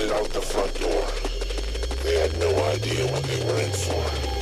headed out the front door. They had no idea what they were in for.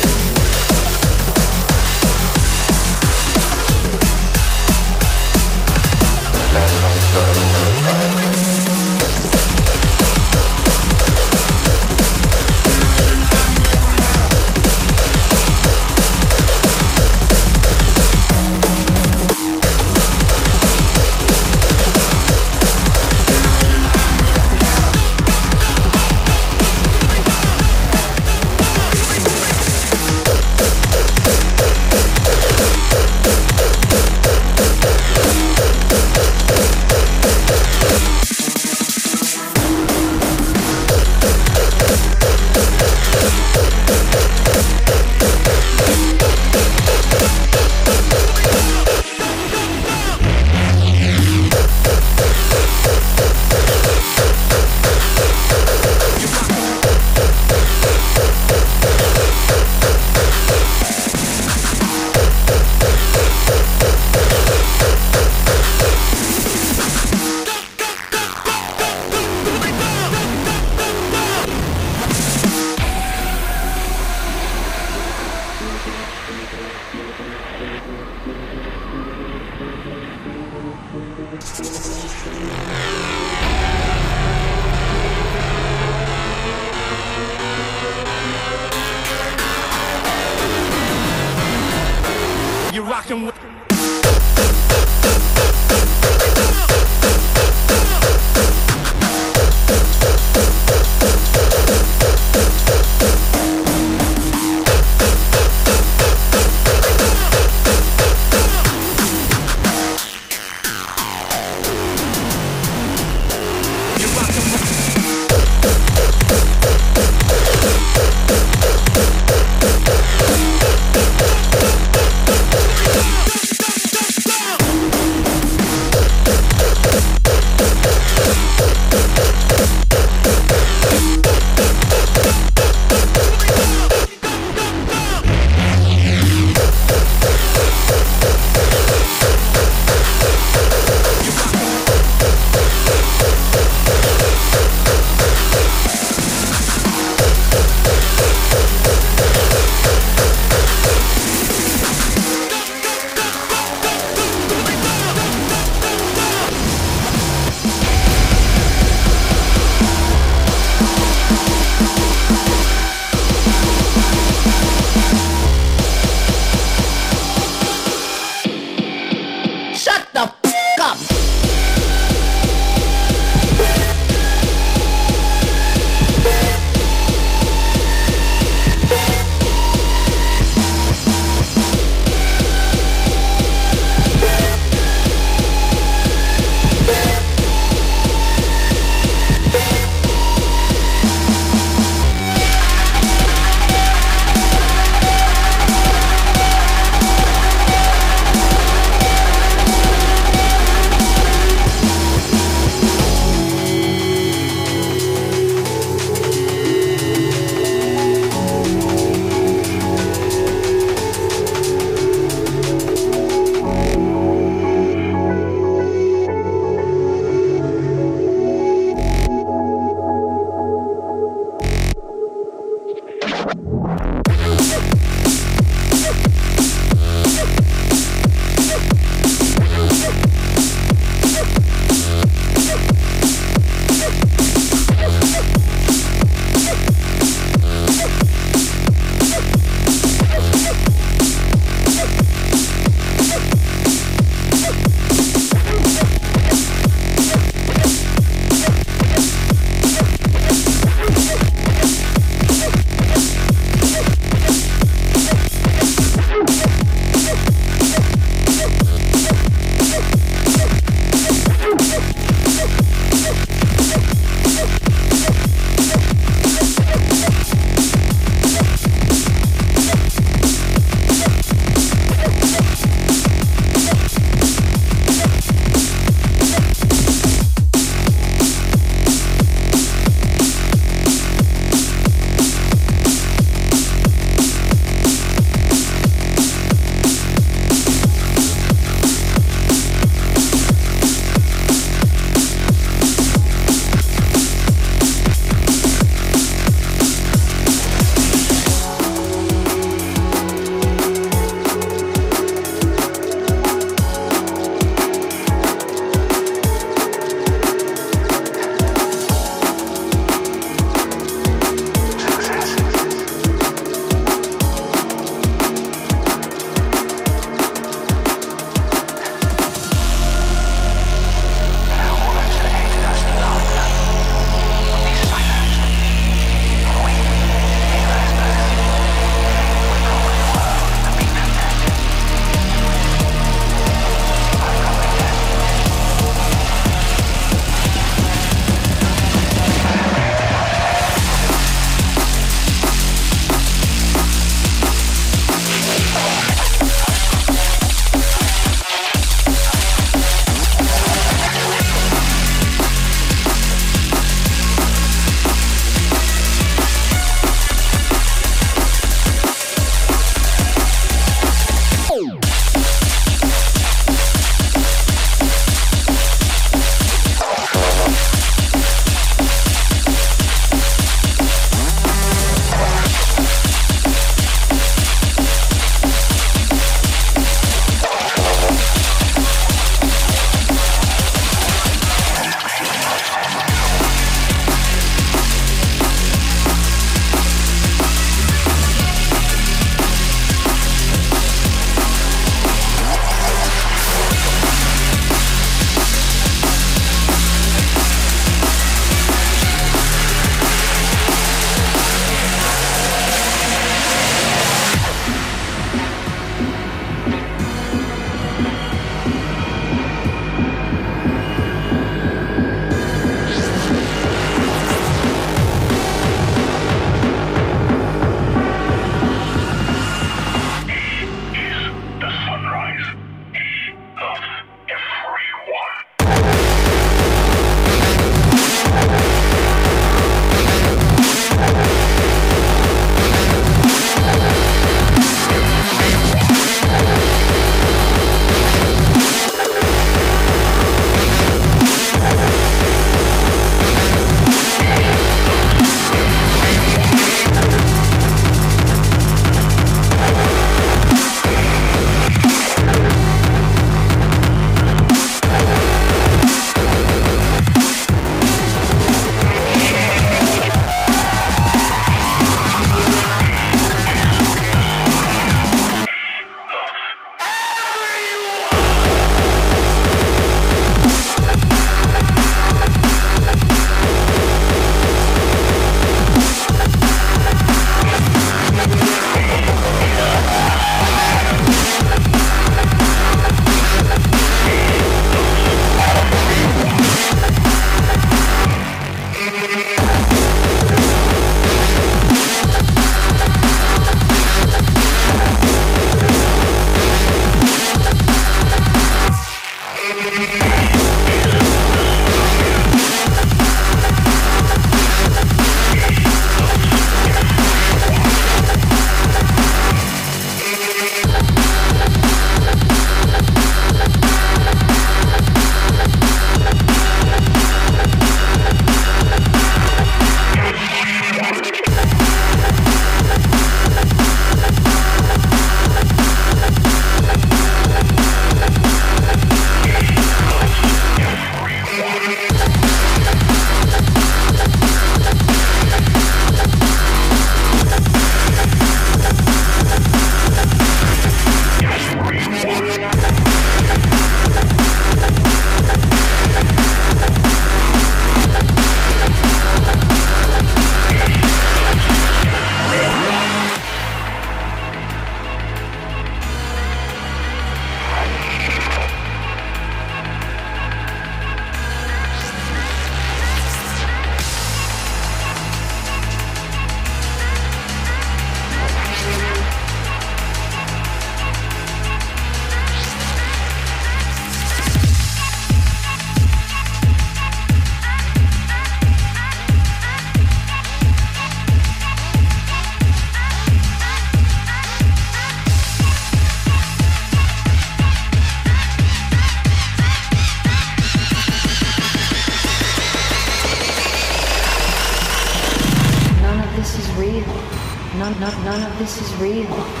Real.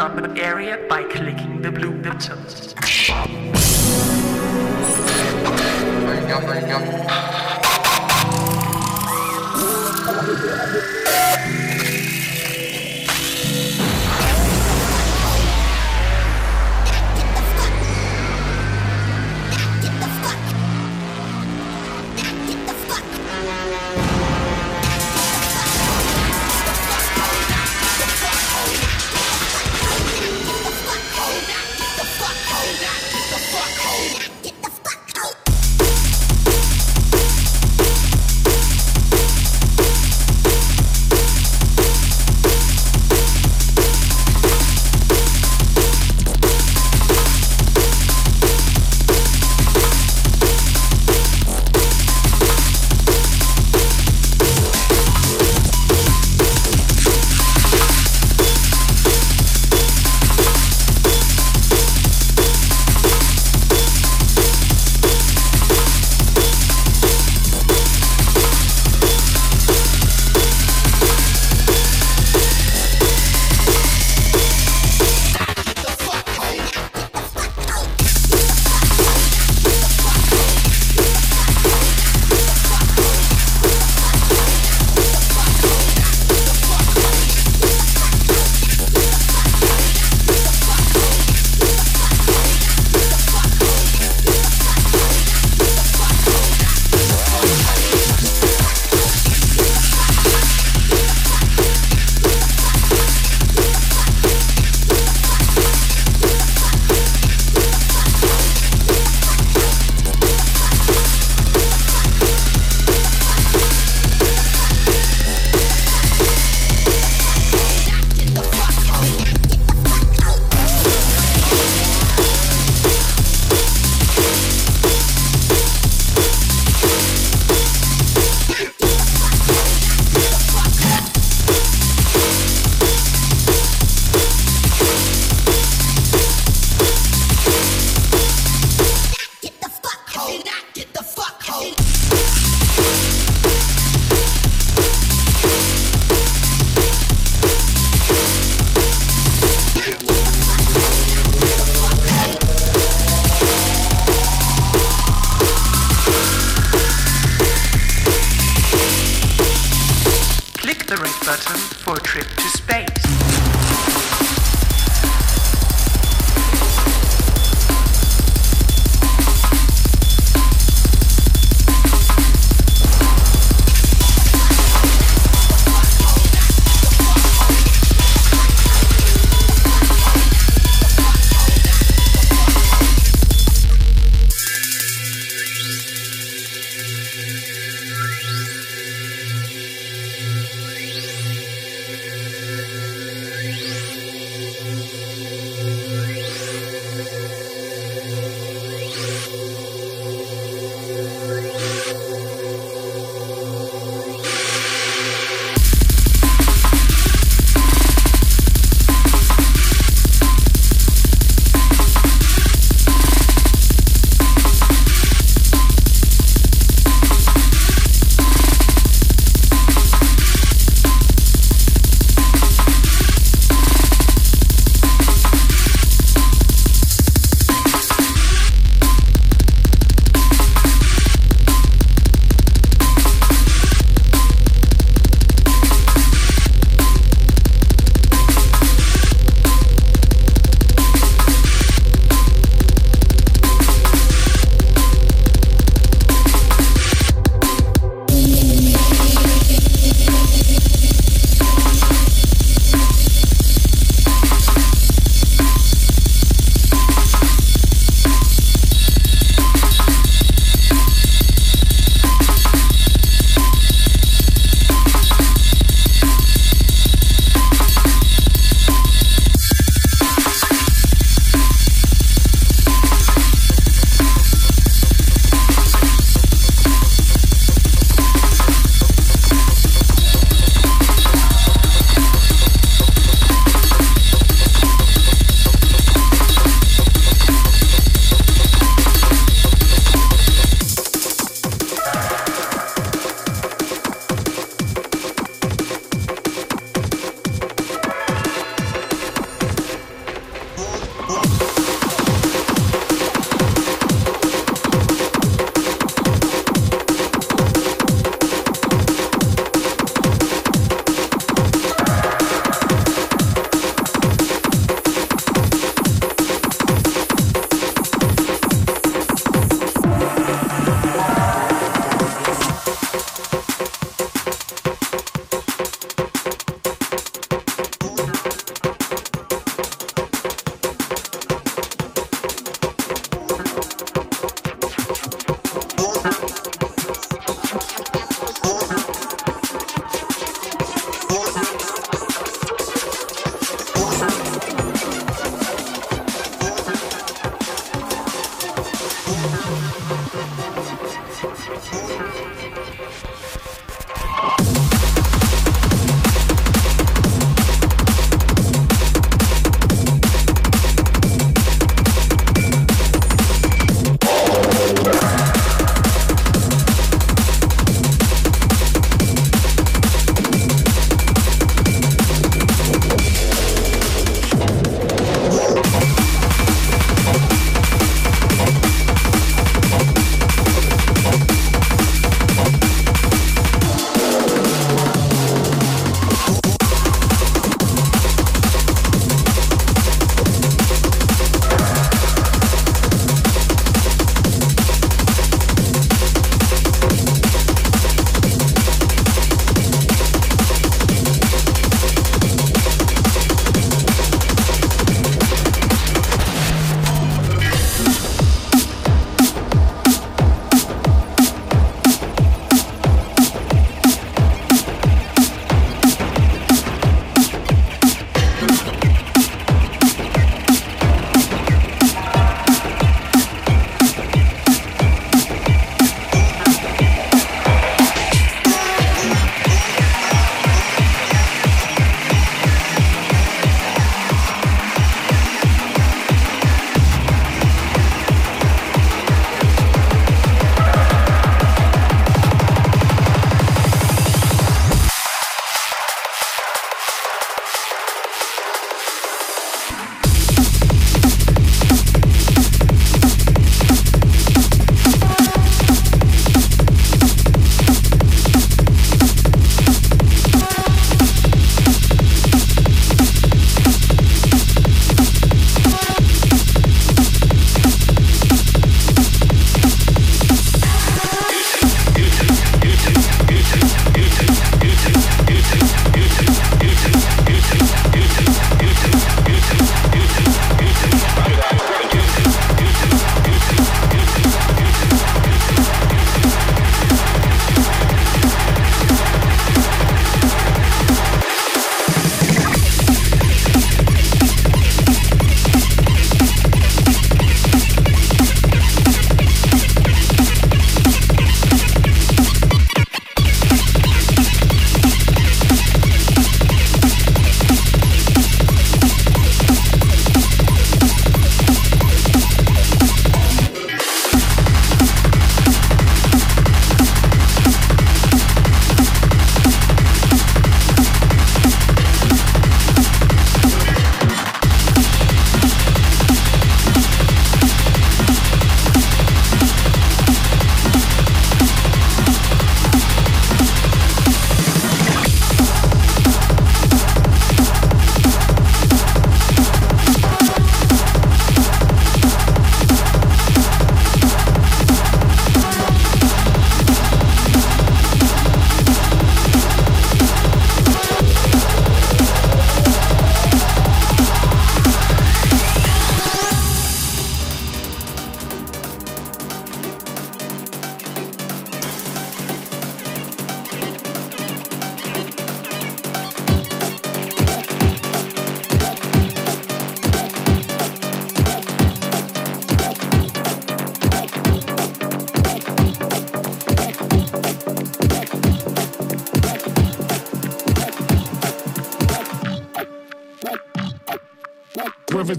The area by clicking the blue buttons.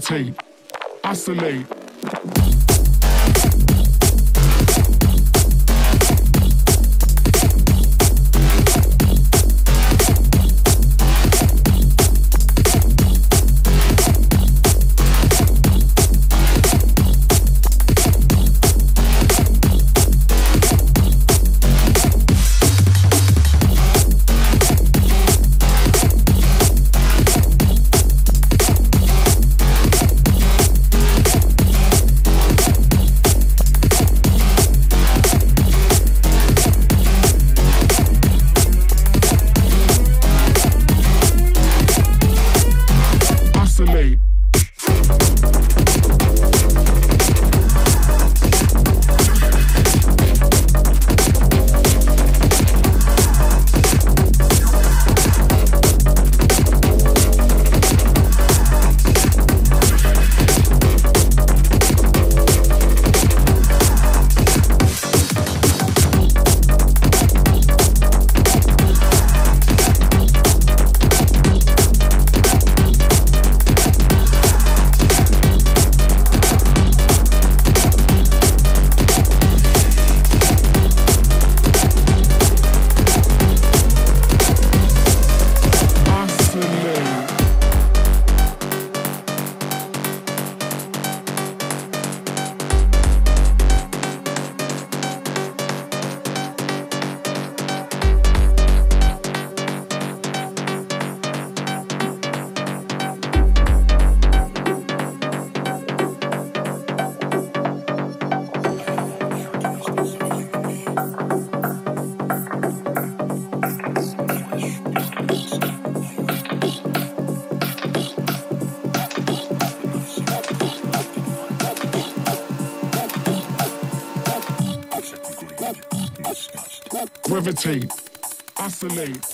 Gravitate, oscillate. Gravitate, oscillate.